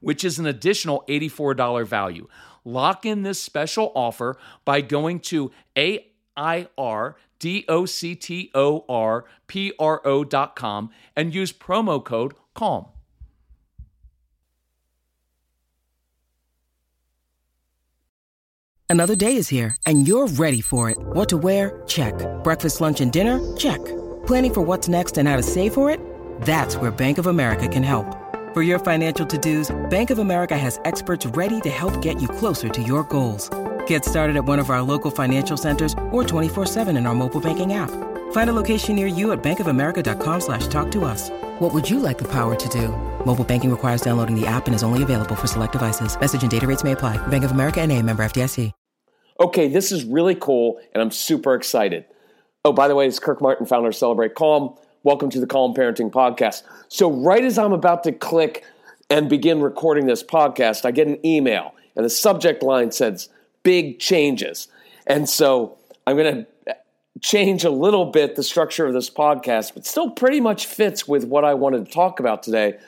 which is an additional $84 value. Lock in this special offer by going to AIRDOCTORPRO.com and use promo code CALM. Another day is here, and you're ready for it. What to wear? Check. Breakfast, lunch, and dinner? Check. Planning for what's next and how to save for it? That's where Bank of America can help. For your financial to-dos, Bank of America has experts ready to help get you closer to your goals. Get started at one of our local financial centers or 24-7 in our mobile banking app. Find a location near you at bankofamerica.com slash talk to us. What would you like the power to do? Mobile banking requires downloading the app and is only available for select devices. Message and data rates may apply. Bank of America and a member FDIC. Okay, this is really cool and I'm super excited. Oh, by the way, it's Kirk Martin, founder of Celebrate Calm. Welcome to the Calm Parenting Podcast. So, right as I'm about to click and begin recording this podcast, I get an email, and the subject line says, Big changes. And so, I'm going to change a little bit the structure of this podcast, but still pretty much fits with what I wanted to talk about today,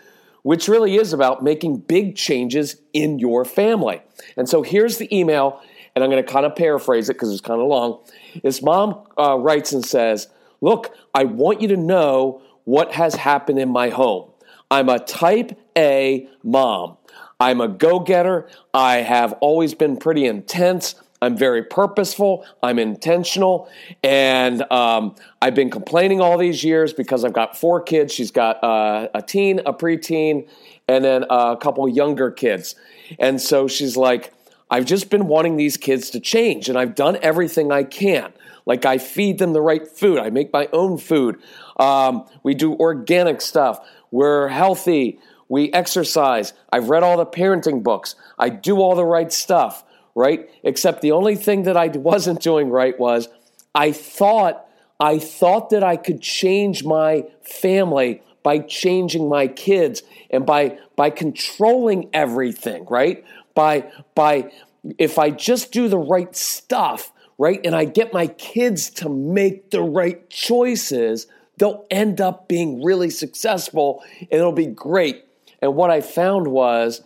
which really is about making big changes in your family. And so, here's the email, and I'm going to kind of paraphrase it because it's kind of long. This mom uh, writes and says, Look, I want you to know what has happened in my home. I'm a type A mom. I'm a go getter. I have always been pretty intense. I'm very purposeful. I'm intentional. And um, I've been complaining all these years because I've got four kids. She's got uh, a teen, a preteen, and then a couple younger kids. And so she's like, I've just been wanting these kids to change, and I've done everything I can. Like I feed them the right food. I make my own food. Um, we do organic stuff. We're healthy. We exercise. I've read all the parenting books. I do all the right stuff, right? Except the only thing that I wasn't doing right was I thought I thought that I could change my family by changing my kids and by by controlling everything, right? By by if I just do the right stuff, right? And I get my kids to make the right choices, they'll end up being really successful and it'll be great. And what I found was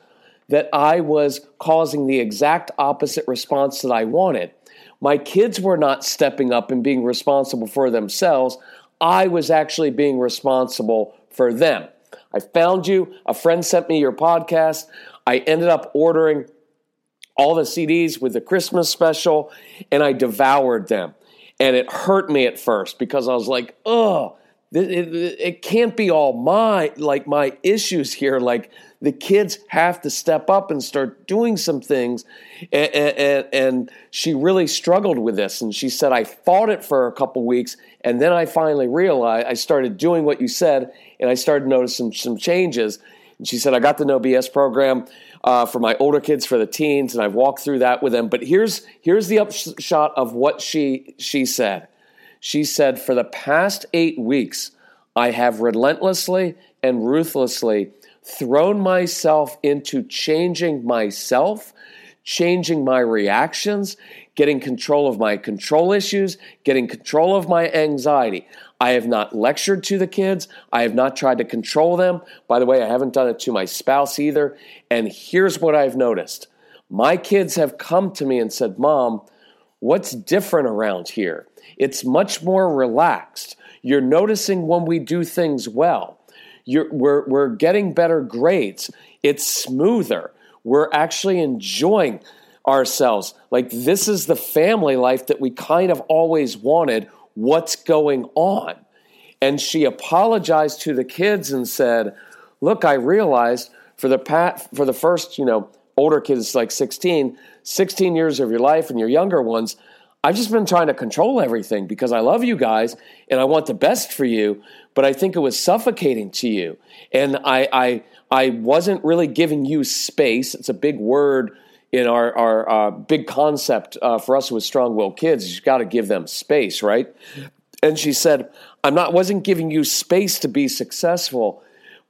that I was causing the exact opposite response that I wanted. My kids were not stepping up and being responsible for themselves. I was actually being responsible for them. I found you. A friend sent me your podcast. I ended up ordering all the CDs with the Christmas special, and I devoured them. And it hurt me at first because I was like, oh, it, it, it can't be all my like my issues here. Like the kids have to step up and start doing some things. And, and, and she really struggled with this. And she said, I fought it for a couple weeks. And then I finally realized I started doing what you said and I started noticing some changes. And she said, I got the No BS program uh, for my older kids, for the teens, and I've walked through that with them. But here's here's the upshot of what she she said. She said, for the past eight weeks, I have relentlessly and ruthlessly thrown myself into changing myself, changing my reactions, getting control of my control issues, getting control of my anxiety. I have not lectured to the kids. I have not tried to control them. By the way, I haven't done it to my spouse either. And here's what I've noticed my kids have come to me and said, Mom, what's different around here? It's much more relaxed. You're noticing when we do things well. You're, we're, we're getting better grades. It's smoother. We're actually enjoying ourselves. Like, this is the family life that we kind of always wanted. What's going on? And she apologized to the kids and said, Look, I realized for the, pat, for the first, you know, older kids like 16, 16 years of your life and your younger ones, I've just been trying to control everything because I love you guys and I want the best for you, but I think it was suffocating to you. And I, I, I wasn't really giving you space. It's a big word in our, our uh, big concept uh, for us with strong willed kids. You've got to give them space, right? And she said, I'm not, wasn't giving you space to be successful,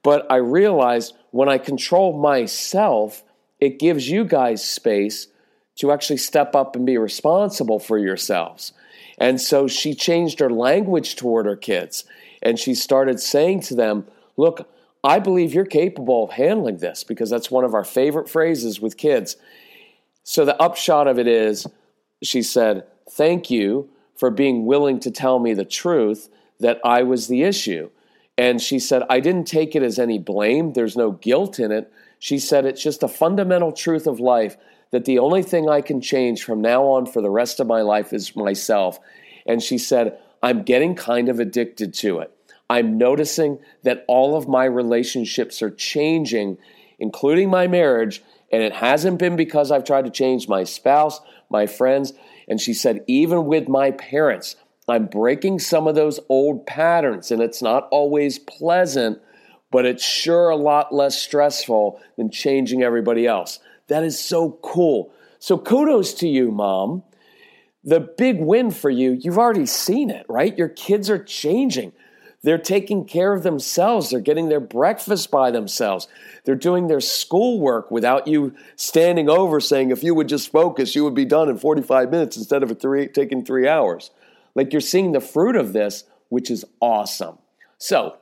but I realized when I control myself, it gives you guys space to actually step up and be responsible for yourselves. And so she changed her language toward her kids and she started saying to them, Look, I believe you're capable of handling this because that's one of our favorite phrases with kids. So the upshot of it is, she said, Thank you for being willing to tell me the truth that I was the issue. And she said, I didn't take it as any blame. There's no guilt in it. She said, It's just a fundamental truth of life that the only thing I can change from now on for the rest of my life is myself. And she said, I'm getting kind of addicted to it. I'm noticing that all of my relationships are changing, including my marriage. And it hasn't been because I've tried to change my spouse, my friends. And she said, even with my parents, I'm breaking some of those old patterns. And it's not always pleasant, but it's sure a lot less stressful than changing everybody else. That is so cool. So kudos to you, mom. The big win for you, you've already seen it, right? Your kids are changing. They're taking care of themselves. They're getting their breakfast by themselves. They're doing their schoolwork without you standing over saying, if you would just focus, you would be done in 45 minutes instead of three, taking three hours. Like you're seeing the fruit of this, which is awesome. So,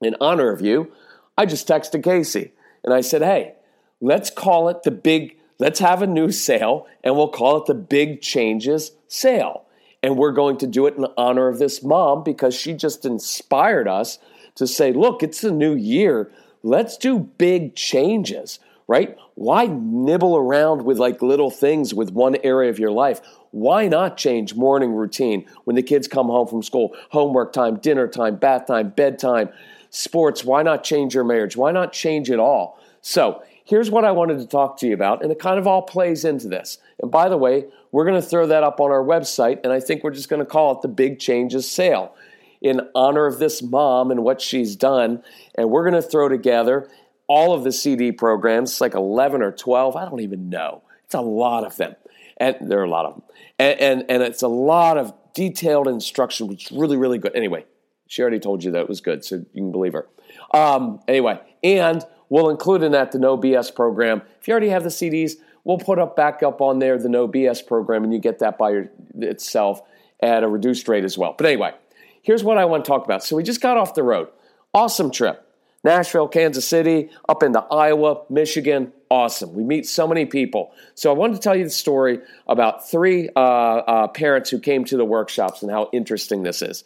in honor of you, I just texted Casey and I said, hey, let's call it the big, let's have a new sale and we'll call it the big changes sale. And we're going to do it in honor of this mom because she just inspired us to say, look, it's a new year. Let's do big changes, right? Why nibble around with like little things with one area of your life? Why not change morning routine when the kids come home from school, homework time, dinner time, bath time, bedtime, sports? Why not change your marriage? Why not change it all? So, here's what I wanted to talk to you about, and it kind of all plays into this. And by the way, we're going to throw that up on our website, and I think we're just going to call it the Big Changes Sale in honor of this mom and what she's done. And we're going to throw together all of the CD programs, like 11 or 12. I don't even know. It's a lot of them. And there are a lot of them. And, and, and it's a lot of detailed instruction, which is really, really good. Anyway, she already told you that it was good, so you can believe her. Um, anyway, and We'll include in that the No BS program. If you already have the CDs, we'll put up back up on there the No BS program, and you get that by your, itself at a reduced rate as well. But anyway, here's what I want to talk about. So we just got off the road. Awesome trip. Nashville, Kansas City, up into Iowa, Michigan. Awesome. We meet so many people. So I wanted to tell you the story about three uh, uh, parents who came to the workshops and how interesting this is.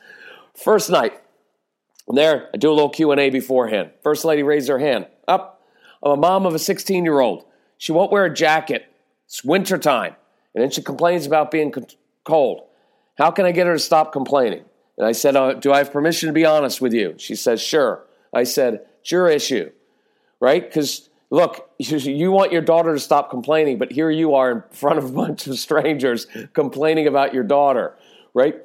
First night, there, I do a little Q&A beforehand. First lady raised her hand. Up. I'm a mom of a 16 year old. She won't wear a jacket. It's winter time. And then she complains about being cold. How can I get her to stop complaining? And I said, uh, Do I have permission to be honest with you? She says, Sure. I said, It's your issue, right? Because look, you want your daughter to stop complaining, but here you are in front of a bunch of strangers complaining about your daughter, right?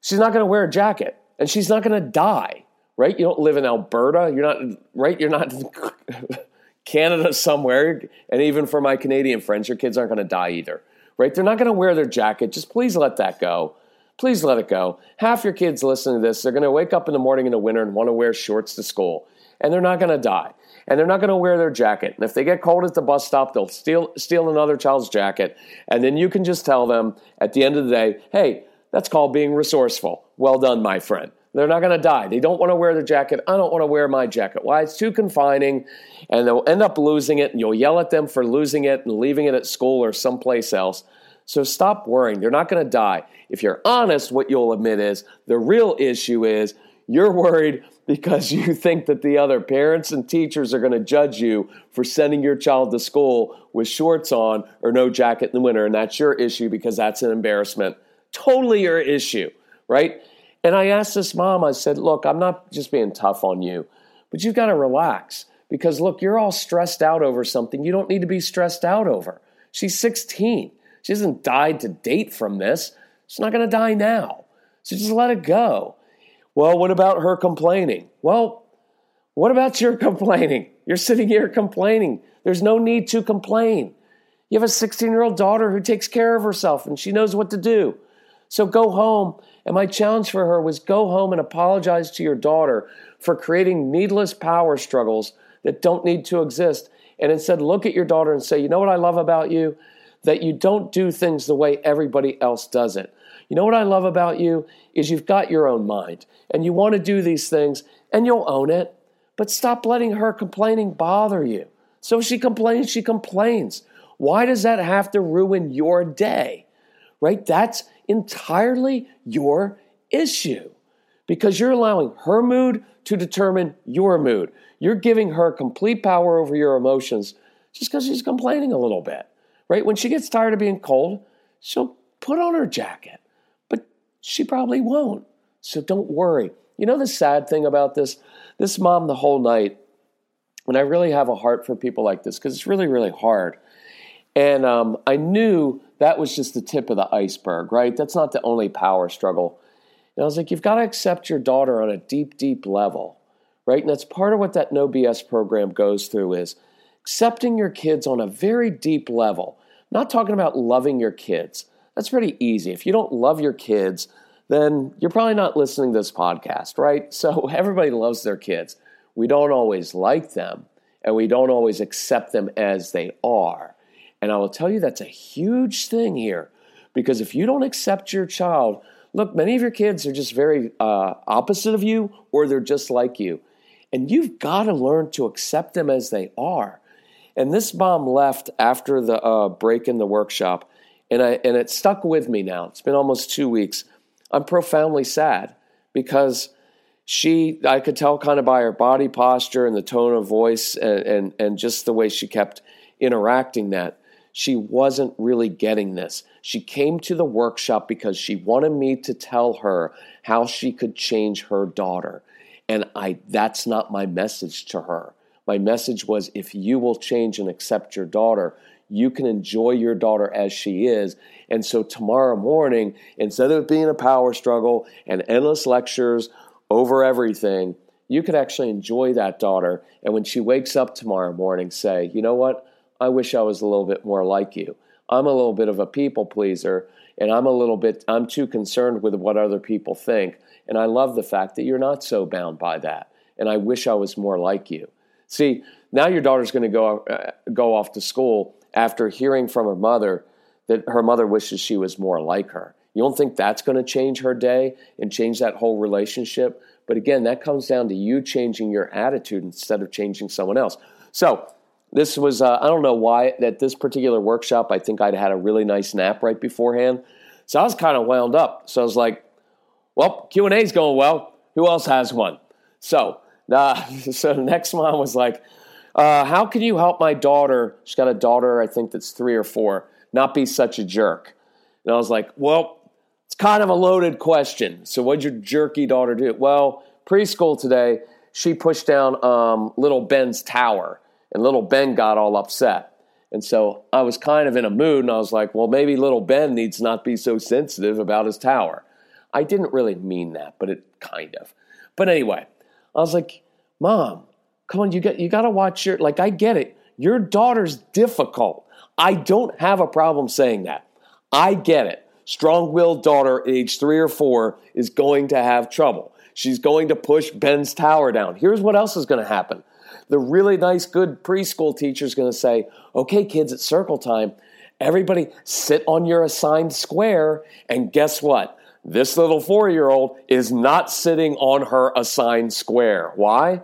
She's not going to wear a jacket and she's not going to die right? You don't live in Alberta. You're not, right? You're not Canada somewhere. And even for my Canadian friends, your kids aren't going to die either, right? They're not going to wear their jacket. Just please let that go. Please let it go. Half your kids listening to this, they're going to wake up in the morning in the winter and want to wear shorts to school, and they're not going to die. And they're not going to wear their jacket. And if they get cold at the bus stop, they'll steal, steal another child's jacket. And then you can just tell them at the end of the day, hey, that's called being resourceful. Well done, my friend. They're not going to die. They don't want to wear the jacket. I don't want to wear my jacket. Why? It's too confining, and they'll end up losing it, and you'll yell at them for losing it and leaving it at school or someplace else. So stop worrying. They're not going to die. If you're honest, what you'll admit is the real issue is You're worried because you think that the other parents and teachers are going to judge you for sending your child to school with shorts on or no jacket in the winter. And that's your issue because that's an embarrassment. Totally your issue, right? And I asked this mom, I said, Look, I'm not just being tough on you, but you've got to relax because look, you're all stressed out over something you don't need to be stressed out over. She's 16. She hasn't died to date from this. She's not going to die now. So just let it go. Well, what about her complaining? Well, what about your complaining? You're sitting here complaining. There's no need to complain. You have a 16 year old daughter who takes care of herself and she knows what to do. So go home. And my challenge for her was go home and apologize to your daughter for creating needless power struggles that don't need to exist. And instead, look at your daughter and say, you know what I love about you? That you don't do things the way everybody else does it. You know what I love about you is you've got your own mind and you want to do these things and you'll own it. But stop letting her complaining bother you. So she complains, she complains. Why does that have to ruin your day? Right? That's entirely your issue because you're allowing her mood to determine your mood. You're giving her complete power over your emotions just because she's complaining a little bit. Right? When she gets tired of being cold, she'll put on her jacket. But she probably won't. So don't worry. You know the sad thing about this? This mom, the whole night, and I really have a heart for people like this because it's really, really hard. And um, I knew that was just the tip of the iceberg, right? That's not the only power struggle. And I was like, you've got to accept your daughter on a deep, deep level, right? And that's part of what that No BS program goes through is accepting your kids on a very deep level. I'm not talking about loving your kids. That's pretty easy. If you don't love your kids, then you're probably not listening to this podcast, right? So everybody loves their kids. We don't always like them, and we don't always accept them as they are. And I will tell you that's a huge thing here because if you don't accept your child, look, many of your kids are just very uh, opposite of you or they're just like you. And you've got to learn to accept them as they are. And this mom left after the uh, break in the workshop and I and it stuck with me now. It's been almost two weeks. I'm profoundly sad because she I could tell kind of by her body posture and the tone of voice and and, and just the way she kept interacting that she wasn't really getting this. She came to the workshop because she wanted me to tell her how she could change her daughter. And I that's not my message to her. My message was if you will change and accept your daughter, you can enjoy your daughter as she is. And so tomorrow morning, instead of it being a power struggle and endless lectures over everything, you could actually enjoy that daughter. And when she wakes up tomorrow morning, say, you know what? I wish I was a little bit more like you. I'm a little bit of a people pleaser, and I'm a little bit, I'm too concerned with what other people think. And I love the fact that you're not so bound by that. And I wish I was more like you. See, now your daughter's going to go, uh, go off to school after hearing from her mother that her mother wishes she was more like her. You don't think that's going to change her day and change that whole relationship? But again, that comes down to you changing your attitude instead of changing someone else. So, this was, uh, I don't know why, at this particular workshop, I think I'd had a really nice nap right beforehand. So I was kind of wound up. So I was like, well, Q&A's going well. Who else has one? So, uh, so the next one was like, uh, how can you help my daughter? She's got a daughter, I think that's three or four, not be such a jerk. And I was like, well, it's kind of a loaded question. So, what'd your jerky daughter do? Well, preschool today, she pushed down um, little Ben's tower, and little Ben got all upset. And so I was kind of in a mood, and I was like, well, maybe little Ben needs not be so sensitive about his tower. I didn't really mean that, but it kind of. But anyway, I was like, Mom, Come on, you got you got to watch your like I get it. Your daughter's difficult. I don't have a problem saying that. I get it. Strong-willed daughter age 3 or 4 is going to have trouble. She's going to push Ben's tower down. Here's what else is going to happen. The really nice good preschool teacher is going to say, "Okay, kids, it's circle time. Everybody sit on your assigned square and guess what? This little 4-year-old is not sitting on her assigned square. Why?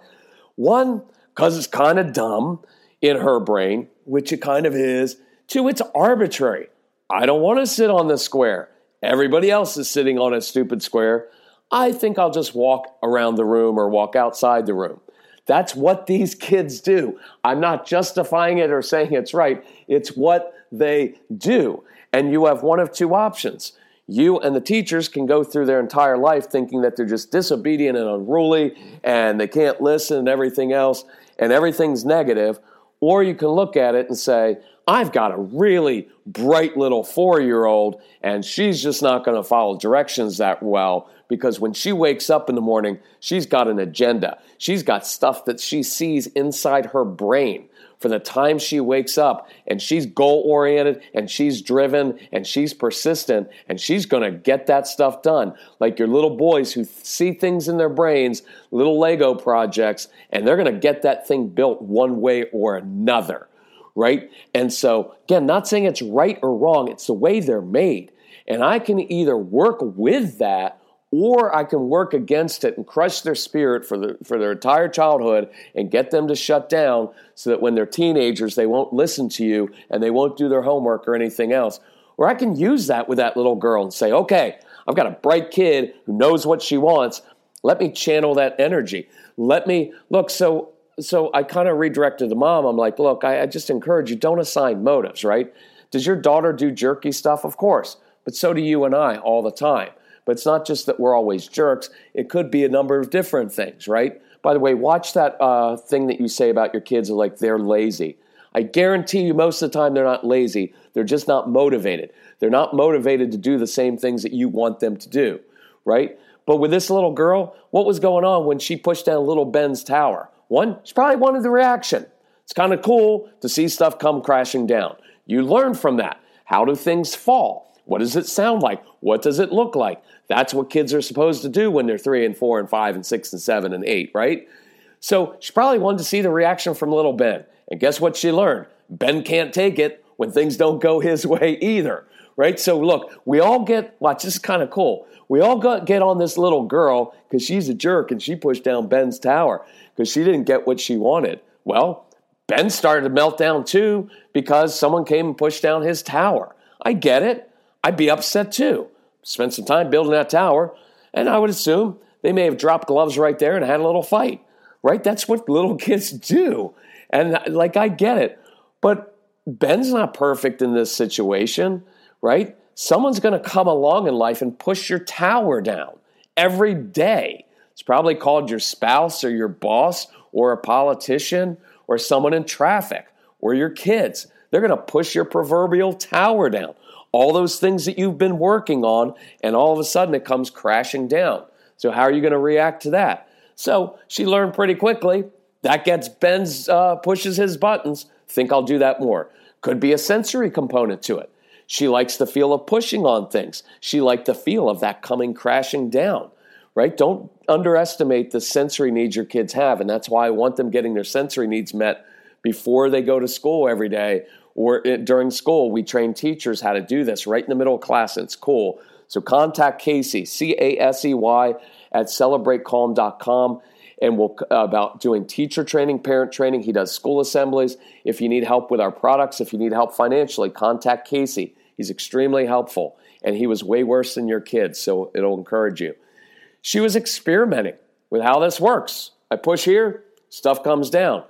One, because it's kind of dumb in her brain, which it kind of is. Two, it's arbitrary. I don't want to sit on the square. Everybody else is sitting on a stupid square. I think I'll just walk around the room or walk outside the room. That's what these kids do. I'm not justifying it or saying it's right. It's what they do. And you have one of two options. You and the teachers can go through their entire life thinking that they're just disobedient and unruly and they can't listen and everything else and everything's negative. Or you can look at it and say, I've got a really bright little four year old, and she's just not going to follow directions that well because when she wakes up in the morning, she's got an agenda. She's got stuff that she sees inside her brain for the time she wakes up, and she's goal oriented, and she's driven, and she's persistent, and she's going to get that stuff done. Like your little boys who see things in their brains, little Lego projects, and they're going to get that thing built one way or another right? And so, again, not saying it's right or wrong, it's the way they're made. And I can either work with that or I can work against it and crush their spirit for, the, for their entire childhood and get them to shut down so that when they're teenagers, they won't listen to you and they won't do their homework or anything else. Or I can use that with that little girl and say, okay, I've got a bright kid who knows what she wants. Let me channel that energy. Let me look. So so I kind of redirected the mom. I'm like, look, I, I, just encourage you, don't assign motives, right? Does your daughter do jerky stuff? Of course, but so do you and I all the time. But it's not just that we're always jerks, it could be a number of different things, right? By the way, watch that uh, thing that you say about your kids, like they're lazy. I guarantee you, most of the time, they're not lazy. They're just not motivated. They're not motivated to do the same things that you want them to do, right? But with this little girl, what was going on when she pushed down little Ben's tower? One, she probably wanted the reaction. It's kind of cool to see stuff come crashing down. You learn from that. How do things fall? What does it sound like? What does it look like? That's what kids are supposed to do when they're three and four and five and six and seven and eight, right? So she probably wanted to see the reaction from little Ben. And guess what she learned? Ben can't take it when things don't go his way either, right? So look, we all get, watch, this is kind of cool. We all got, get on this little girl because she's a jerk and she pushed down Ben's tower because she didn't get what she wanted. Well, Ben started to melt down too because someone came and pushed down his tower. I get it. I'd be upset too. Spent some time building that tower, and I would assume they may have dropped gloves right there and had a little fight, right? That's what little kids do. And like, I get it. But Ben's not perfect in this situation, right? Someone's going to come along in life and push your tower down every day. It's probably called your spouse or your boss or a politician or someone in traffic or your kids. They're going to push your proverbial tower down. All those things that you've been working on, and all of a sudden it comes crashing down. So, how are you going to react to that? So, she learned pretty quickly. That gets Ben's, uh, pushes his buttons. Think I'll do that more. Could be a sensory component to it. She likes the feel of pushing on things. She liked the feel of that coming crashing down right? Don't underestimate the sensory needs your kids have. And that's why I want them getting their sensory needs met before they go to school every day or during school. We train teachers how to do this right in the middle of class. It's cool. So contact Casey, C A S E Y, at celebratecalm.com. And we'll uh, about doing teacher training, parent training. He does school assemblies. If you need help with our products, if you need help financially, contact Casey. He's extremely helpful, and he was way worse than your kids, so it'll encourage you. She was experimenting with how this works. I push here, stuff comes down.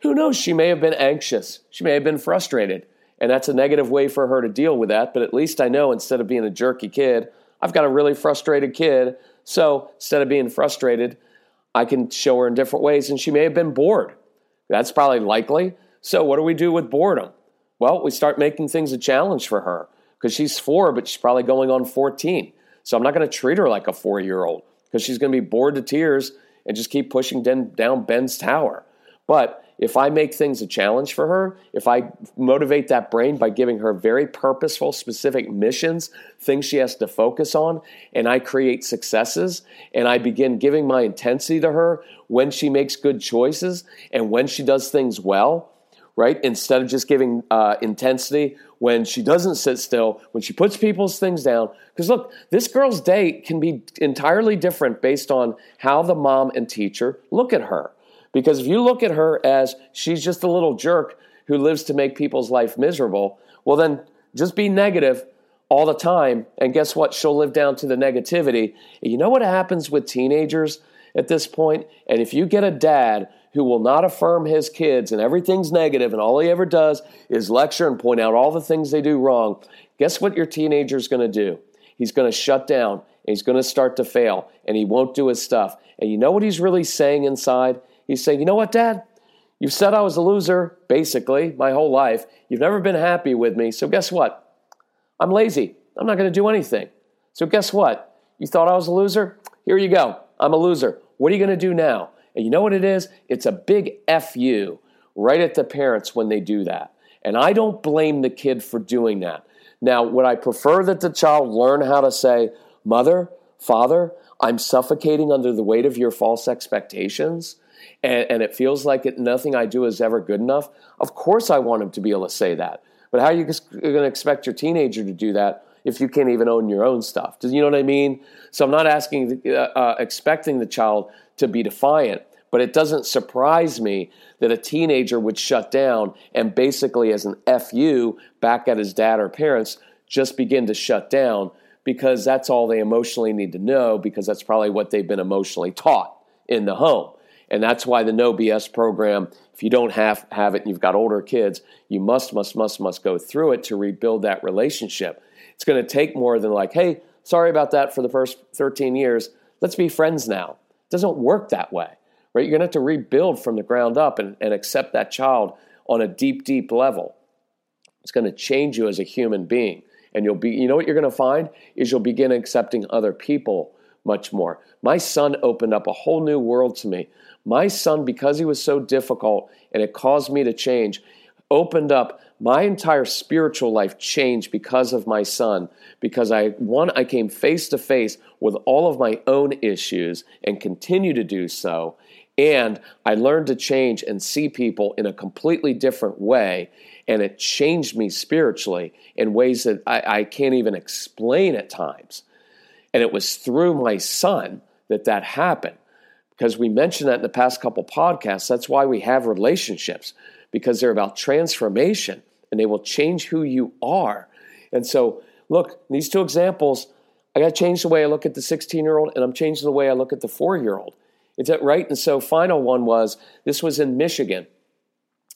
Who knows? She may have been anxious. She may have been frustrated. And that's a negative way for her to deal with that. But at least I know instead of being a jerky kid, I've got a really frustrated kid. So instead of being frustrated, I can show her in different ways. And she may have been bored. That's probably likely. So what do we do with boredom? Well, we start making things a challenge for her because she's four, but she's probably going on 14. So I'm not going to treat her like a four year old because she's going to be bored to tears and just keep pushing down Ben's tower. But if I make things a challenge for her, if I motivate that brain by giving her very purposeful, specific missions, things she has to focus on, and I create successes, and I begin giving my intensity to her when she makes good choices and when she does things well, right? Instead of just giving uh, intensity when she doesn't sit still, when she puts people's things down. Because look, this girl's day can be entirely different based on how the mom and teacher look at her. Because if you look at her as she's just a little jerk who lives to make people's life miserable, well, then just be negative all the time. And guess what? She'll live down to the negativity. You know what happens with teenagers at this point? And if you get a dad who will not affirm his kids and everything's negative and all he ever does is lecture and point out all the things they do wrong, guess what your teenager's going to do? He's going to shut down and he's going to start to fail and he won't do his stuff. And you know what he's really saying inside? He's saying, You know what, Dad? You've said I was a loser, basically, my whole life. You've never been happy with me. So guess what? I'm lazy. I'm not going to do anything. So guess what? You thought I was a loser? Here you go. I'm a loser. What are you going to do now? And you know what it is? It's a big FU right at the parents when they do that. And I don't blame the kid for doing that. Now, would I prefer that the child learn how to say, Mother, Father, I'm suffocating under the weight of your false expectations? And, and it feels like it, nothing I do is ever good enough. Of course, I want him to be able to say that. But how are you going to expect your teenager to do that if you can't even own your own stuff? Do you know what I mean? So I'm not asking, uh, uh, expecting the child to be defiant, but it doesn't surprise me that a teenager would shut down and basically, as an fu back at his dad or parents, just begin to shut down because that's all they emotionally need to know because that's probably what they've been emotionally taught in the home. And that's why the No BS program, if you don't have, have it and you've got older kids, you must, must, must, must go through it to rebuild that relationship. It's going to take more than like, hey, sorry about that for the first 13 years. Let's be friends now. It doesn't work that way, right? You're going to have to rebuild from the ground up and, and accept that child on a deep, deep level. It's going to change you as a human being. And you'll be, you know what you're going to find is you'll begin accepting other people much more. My son opened up a whole new world to me. My son, because he was so difficult and it caused me to change, opened up my entire spiritual life changed because of my son because i one i came face to face with all of my own issues and continue to do so. And i learned to change and see people in a completely different way and it changed me spiritually in ways that I, I can't even explain at times and it was through my son that that happened because we mentioned that in the past couple podcasts. That's why we have relationships because they're about transformation and they will change who you are. And so, look, these two examples, I got to change the way I look at the 16 year old and I'm changing the way I look at the four year old. Is that right? And so, final one was this was in Michigan.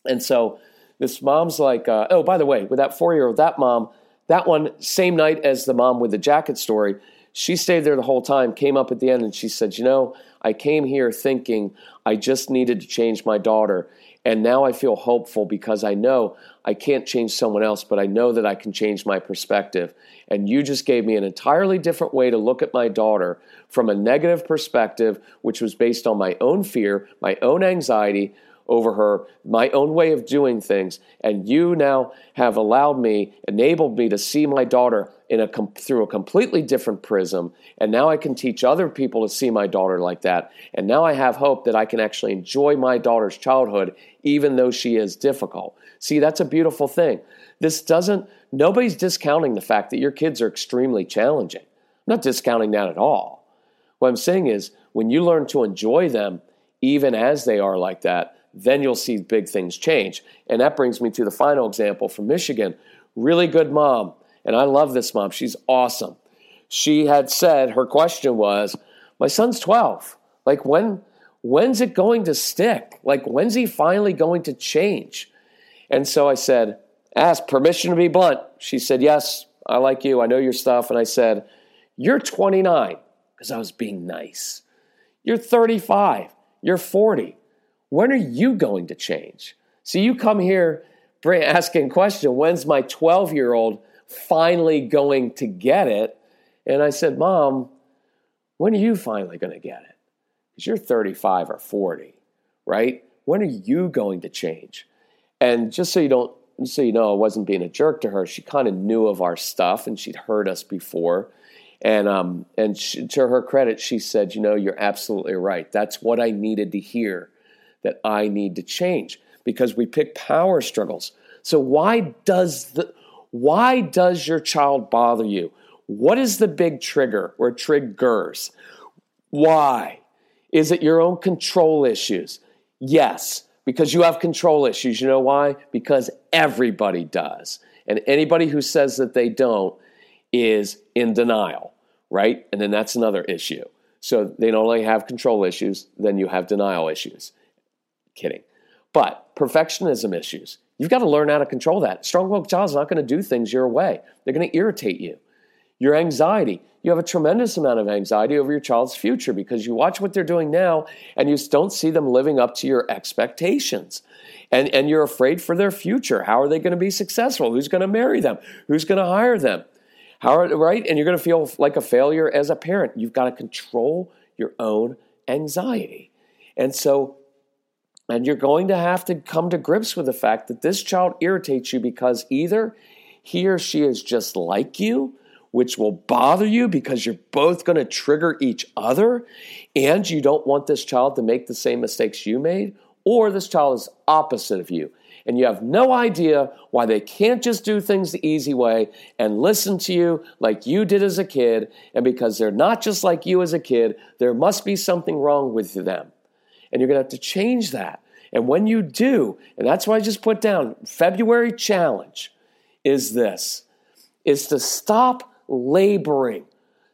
And so, this mom's like, uh, oh, by the way, with that four year old, that mom, that one, same night as the mom with the jacket story, she stayed there the whole time, came up at the end, and she said, You know, I came here thinking I just needed to change my daughter. And now I feel hopeful because I know I can't change someone else, but I know that I can change my perspective. And you just gave me an entirely different way to look at my daughter from a negative perspective, which was based on my own fear, my own anxiety, over her, my own way of doing things. And you now have allowed me, enabled me to see my daughter in a through a completely different prism. And now I can teach other people to see my daughter like that. And now I have hope that I can actually enjoy my daughter's childhood, even though she is difficult. See, that's a beautiful thing. This doesn't, nobody's discounting the fact that your kids are extremely challenging. I'm not discounting that at all. What I'm saying is, when you learn to enjoy them, even as they are like that, then you'll see big things change. And that brings me to the final example from Michigan. Really good mom. And I love this mom. She's awesome. She had said her question was, My son's 12. Like when when's it going to stick? Like when's he finally going to change? And so I said, Ask permission to be blunt. She said, Yes, I like you. I know your stuff. And I said, You're 29, because I was being nice. You're 35. You're 40 when are you going to change? So you come here asking question, when's my 12 year old finally going to get it? And I said, Mom, when are you finally going to get it? Because you're 35 or 40, right? When are you going to change? And just so you don't, so you know, I wasn't being a jerk to her. She kind of knew of our stuff and she'd heard us before. And um, and she, to her credit, she said, "You know, you're absolutely right. That's what I needed to hear that I need to change because we pick power struggles. So why does the why does your child bother you? What is the big trigger or triggers? Why? Is it your own control issues? Yes, because you have control issues. You know why? Because everybody does. And anybody who says that they don't is in denial, right? And then that's another issue. So they not only have control issues, then you have denial issues. Kidding. But perfectionism issues. You've got to learn how to control that. Strong willed child's not going to do things your way, they're going to irritate you. Your anxiety. You have a tremendous amount of anxiety over your child's future because you watch what they're doing now and you don't see them living up to your expectations. And, and you're afraid for their future. How are they going to be successful? Who's going to marry them? Who's going to hire them? How are, right? And you're going to feel like a failure as a parent. You've got to control your own anxiety. And so and you're going to have to come to grips with the fact that this child irritates you because either he or she is just like you, which will bother you because you're both going to trigger each other, and you don't want this child to make the same mistakes you made, or this child is opposite of you. And you have no idea why they can't just do things the easy way and listen to you like you did as a kid. And because they're not just like you as a kid, there must be something wrong with them and you're going to have to change that. And when you do, and that's why I just put down February challenge is this is to stop laboring.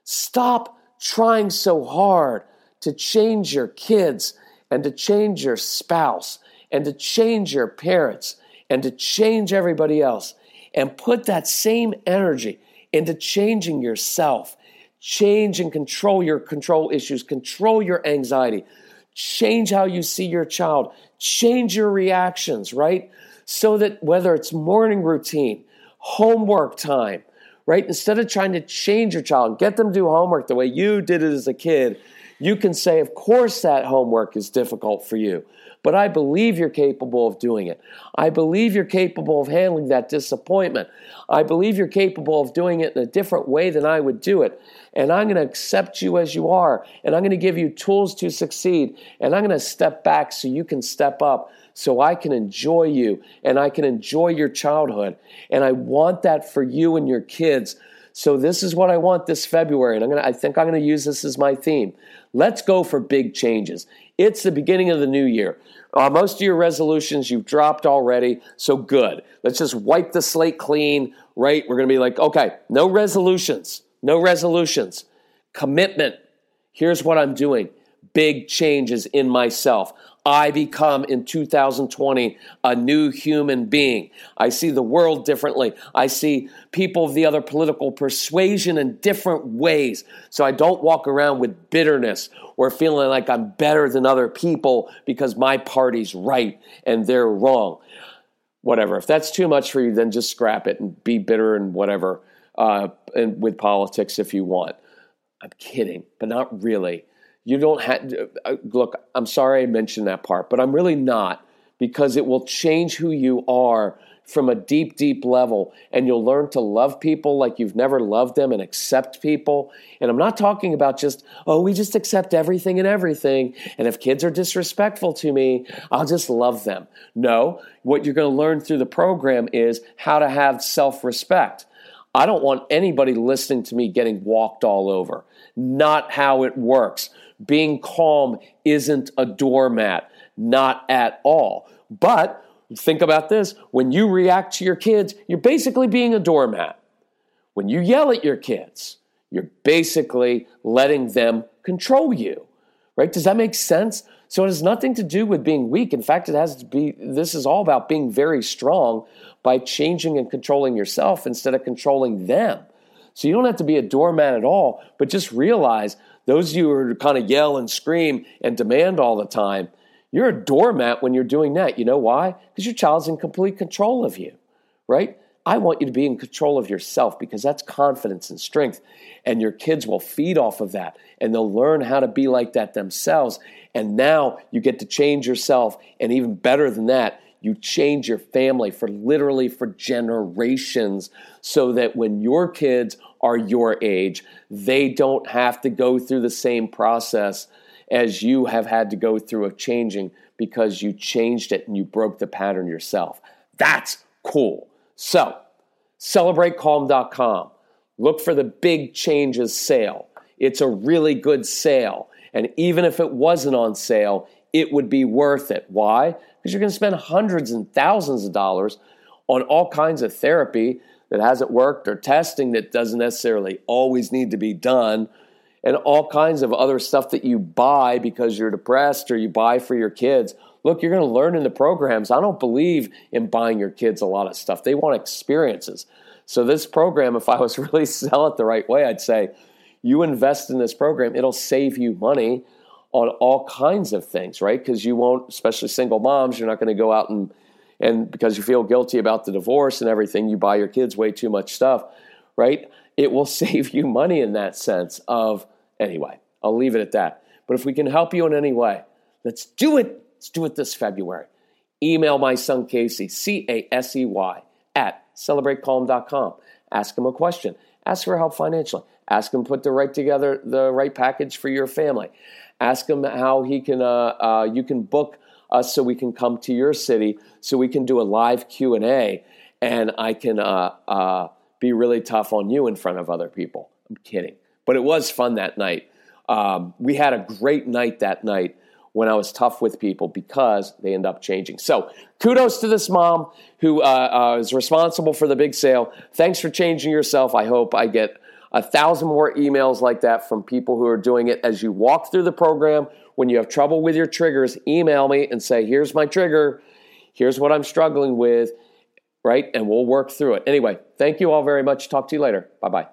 Stop trying so hard to change your kids and to change your spouse and to change your parents and to change everybody else and put that same energy into changing yourself. Change and control your control issues, control your anxiety, change how you see your child, change your reactions, right? So that whether it's morning routine, homework time, right? Instead of trying to change your child, get them to do homework the way you did it as a kid, you can say, of course, that homework is difficult for you but I believe you're capable of doing it. I believe you're capable of handling that disappointment. I believe you're capable of doing it in a different way than I would do it. And I'm going to accept you as you are. And I'm going to give you tools to succeed. And I'm going to step back so you can step up so I can enjoy you and I can enjoy your childhood. And I want that for you and your kids. So this is what I want this February, and I'm gonna, I think I'm going to use this as my theme. Let's go for big changes. It's the beginning of the new year. Uh, most of your resolutions you've dropped already, so good. Let's just wipe the slate clean, right? We're going to be like, okay, no resolutions, no resolutions. Commitment. Here's what I'm doing big changes in myself. I become in 2020 a new human being. I see the world differently. I see people of the other political persuasion in different ways. So I don't walk around with bitterness or feeling like I'm better than other people because my party's right and they're wrong. Whatever. If that's too much for you, then just scrap it and be bitter and whatever uh, and with politics if you want. I'm kidding, but not really. You don't have, uh, look, I'm sorry I mentioned that part, but I'm really not because it will change who you are from a deep, deep level. And you'll learn to love people like you've never loved them and accept people. And I'm not talking about just, oh, we just accept everything and everything. And if kids are disrespectful to me, I'll just love them. No, what you're going to learn through the program is how to have self respect. I don't want anybody listening to me getting walked all over. Not how it works. Being calm isn't a doormat, not at all. But think about this when you react to your kids, you're basically being a doormat. When you yell at your kids, you're basically letting them control you. Right? Does that make sense? So it has nothing to do with being weak. In fact, it has to be this is all about being very strong by changing and controlling yourself instead of controlling them. So you don't have to be a doormat at all, but just realize those of you who are kind of yell and scream and demand all the time, you're a doormat when you're doing that. You know why? Because your child's in complete control of you, right? I want you to be in control of yourself because that's confidence and strength. And your kids will feed off of that and they'll learn how to be like that themselves. And now you get to change yourself. And even better than that, you change your family for literally for generations so that when your kids are your age, they don't have to go through the same process as you have had to go through of changing because you changed it and you broke the pattern yourself. That's cool. So, celebratecalm.com. Look for the big changes sale. It's a really good sale. And even if it wasn't on sale, it would be worth it. Why? Because you're going to spend hundreds and thousands of dollars on all kinds of therapy that hasn't worked or testing that doesn't necessarily always need to be done and all kinds of other stuff that you buy because you're depressed or you buy for your kids. Look, you're going to learn in the programs. I don't believe in buying your kids a lot of stuff. They want experiences. So this program, if I was really sell it the right way, I'd say you invest in this program, it'll save you money on all kinds of things, right? Because you won't, especially single moms, you're not going to go out and and because you feel guilty about the divorce and everything, you buy your kids way too much stuff, right? It will save you money in that sense of anyway. I'll leave it at that. But if we can help you in any way, let's do it. Let's do it this February. Email my son Casey, C A S E Y, at celebratecalm.com. Ask him a question. Ask for help financially. Ask him put the right together the right package for your family. Ask him how he can uh, uh, you can book us so we can come to your city so we can do a live Q and A and I can uh, uh, be really tough on you in front of other people. I'm kidding, but it was fun that night. Um, we had a great night that night when I was tough with people because they end up changing. So kudos to this mom who uh, uh, is responsible for the big sale. Thanks for changing yourself. I hope I get a thousand more emails like that from people who are doing it as you walk through the program. When you have trouble with your triggers, email me and say, here's my trigger. Here's what I'm struggling with, right? And we'll work through it. Anyway, thank you all very much. Talk to you later. Bye bye.